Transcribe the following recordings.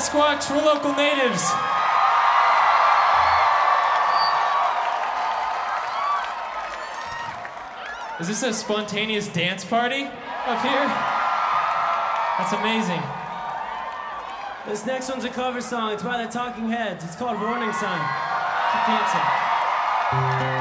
Sasquatch. We're local natives. Is this a spontaneous dance party up here? That's amazing. This next one's a cover song. It's by the Talking Heads. It's called Warning Sign. Keep dancing.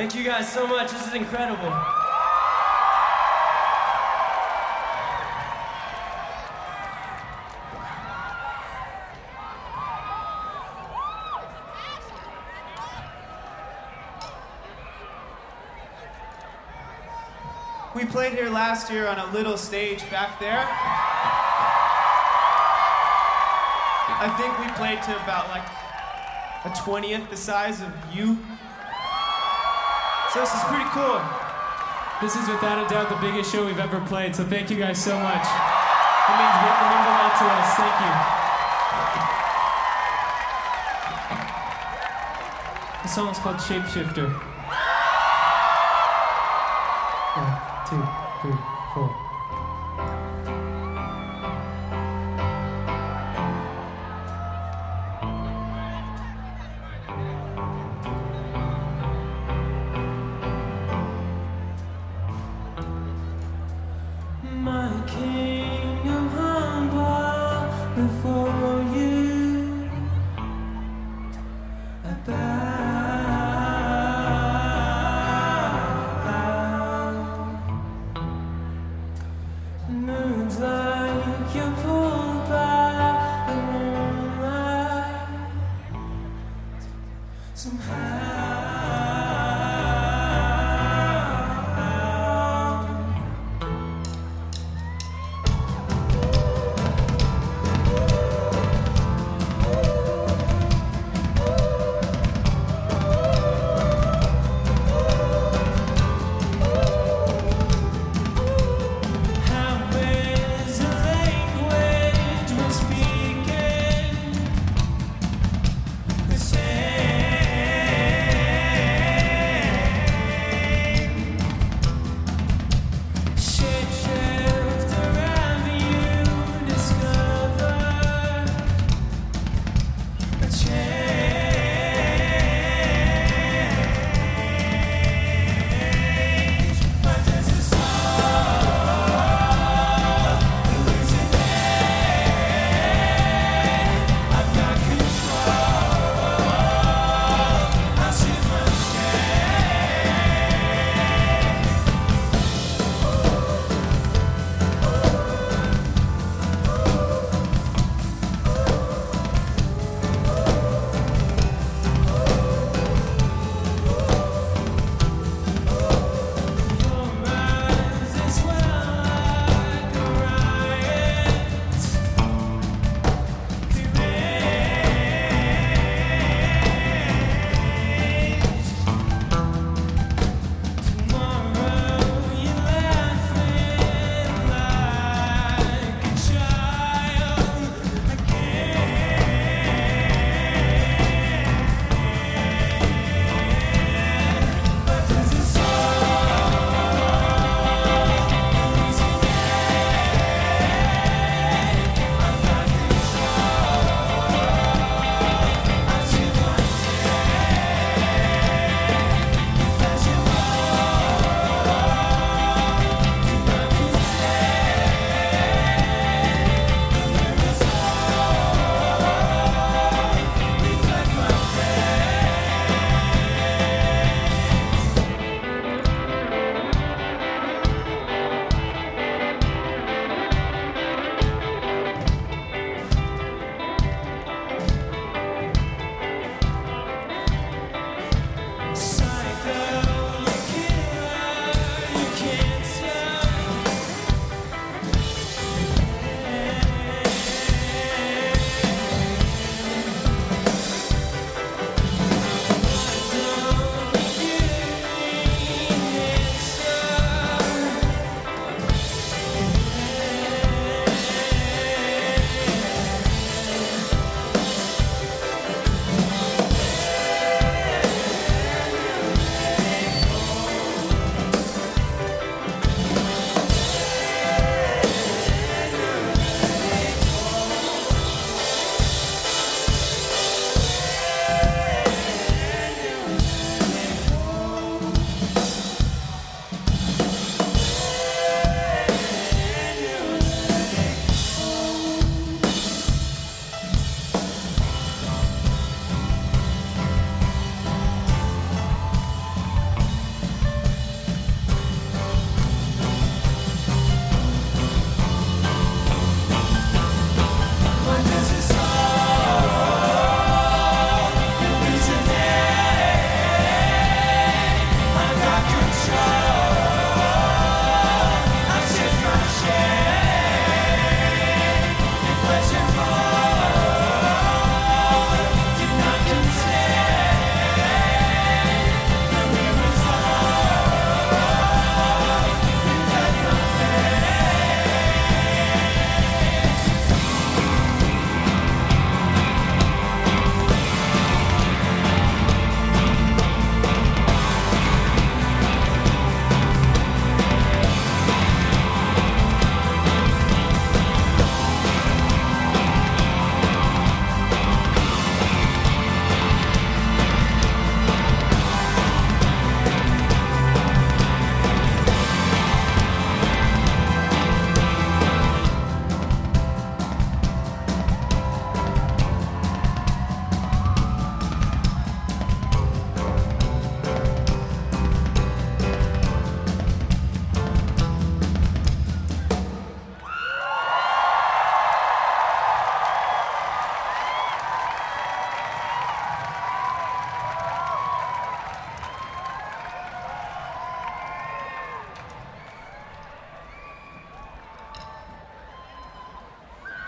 Thank you guys so much. This is incredible. We played here last year on a little stage back there. I think we played to about like a 20th the size of you. So this is pretty cool. This is without a doubt the biggest show we've ever played, so thank you guys so much. It means it means a lot to us. Thank you. The song's called Shapeshifter. One, two, three, four. I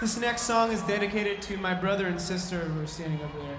This next song is dedicated to my brother and sister who are standing over there.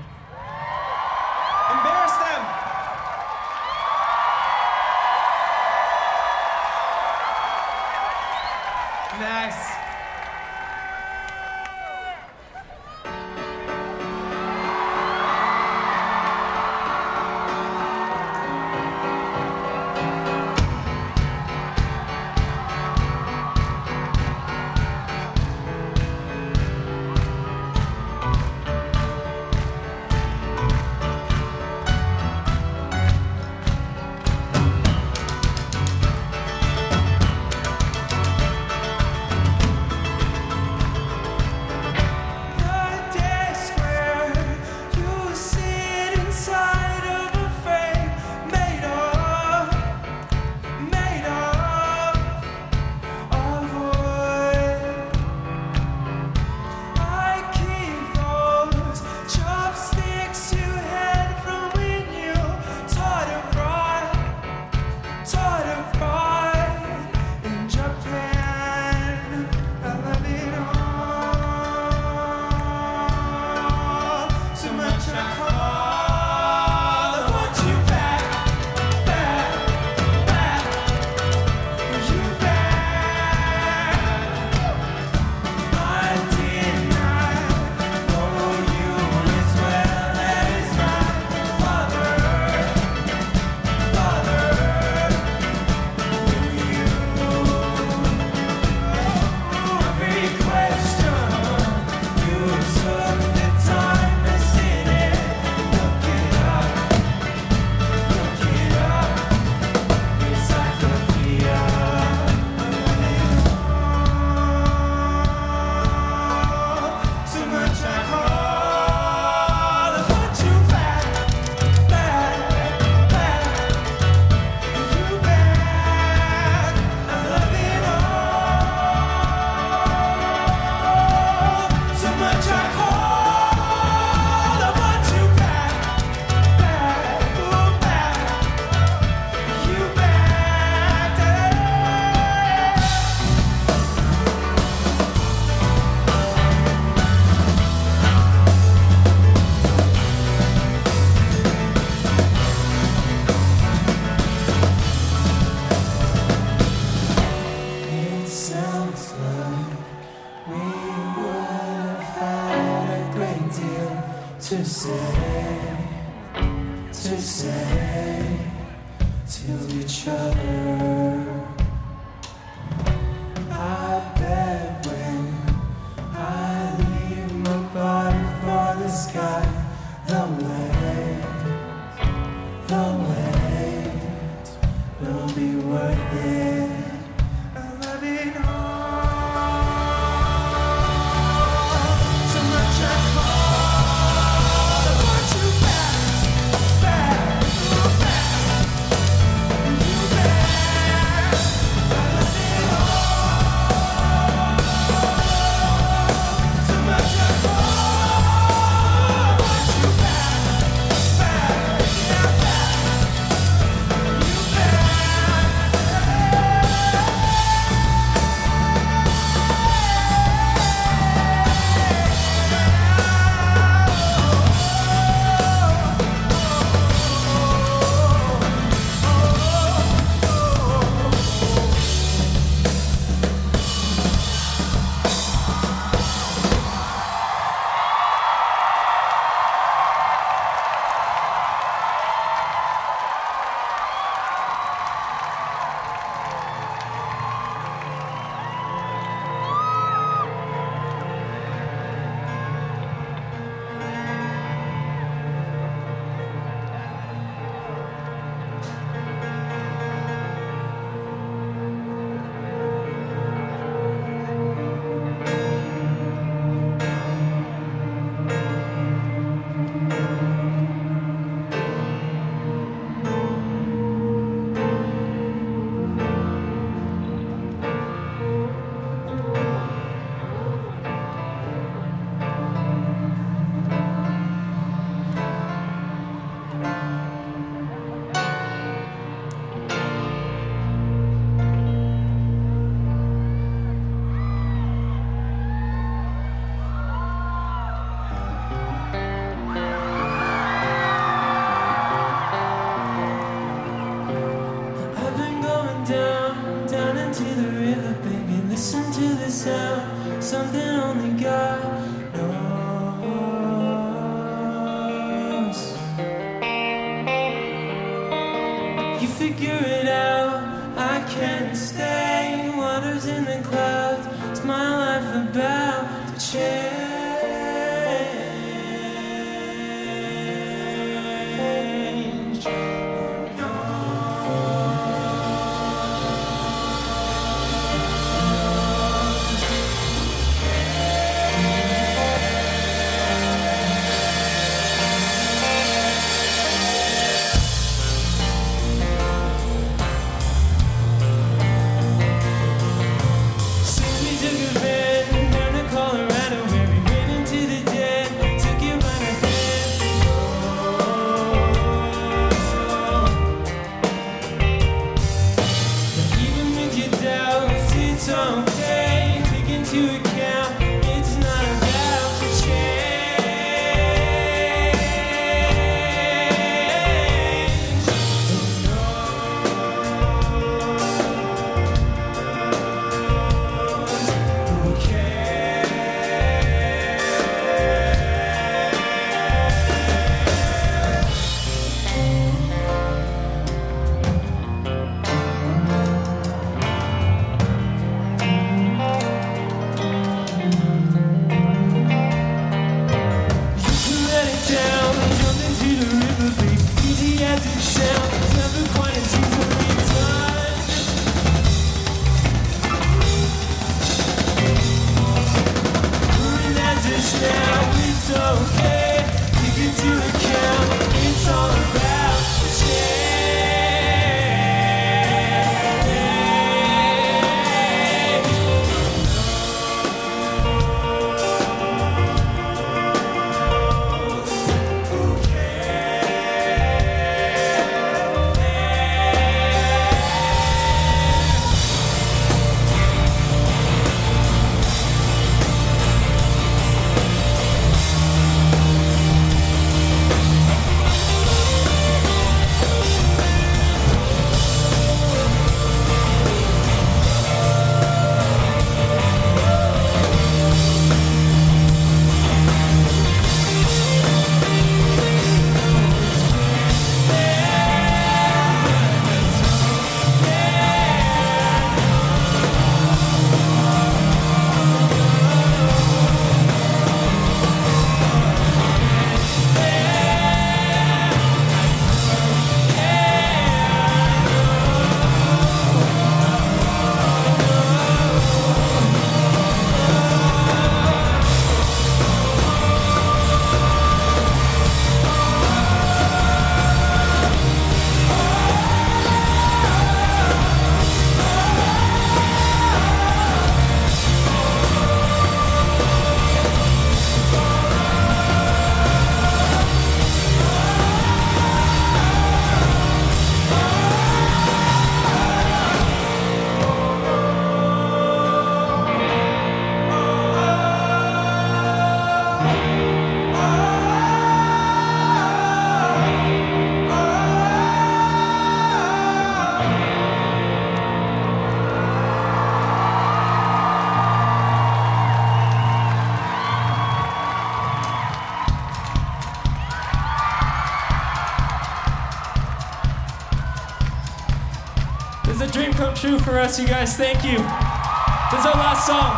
true for us, you guys. Thank you. This is our last song.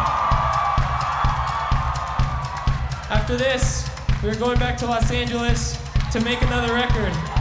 After this, we're going back to Los Angeles to make another record.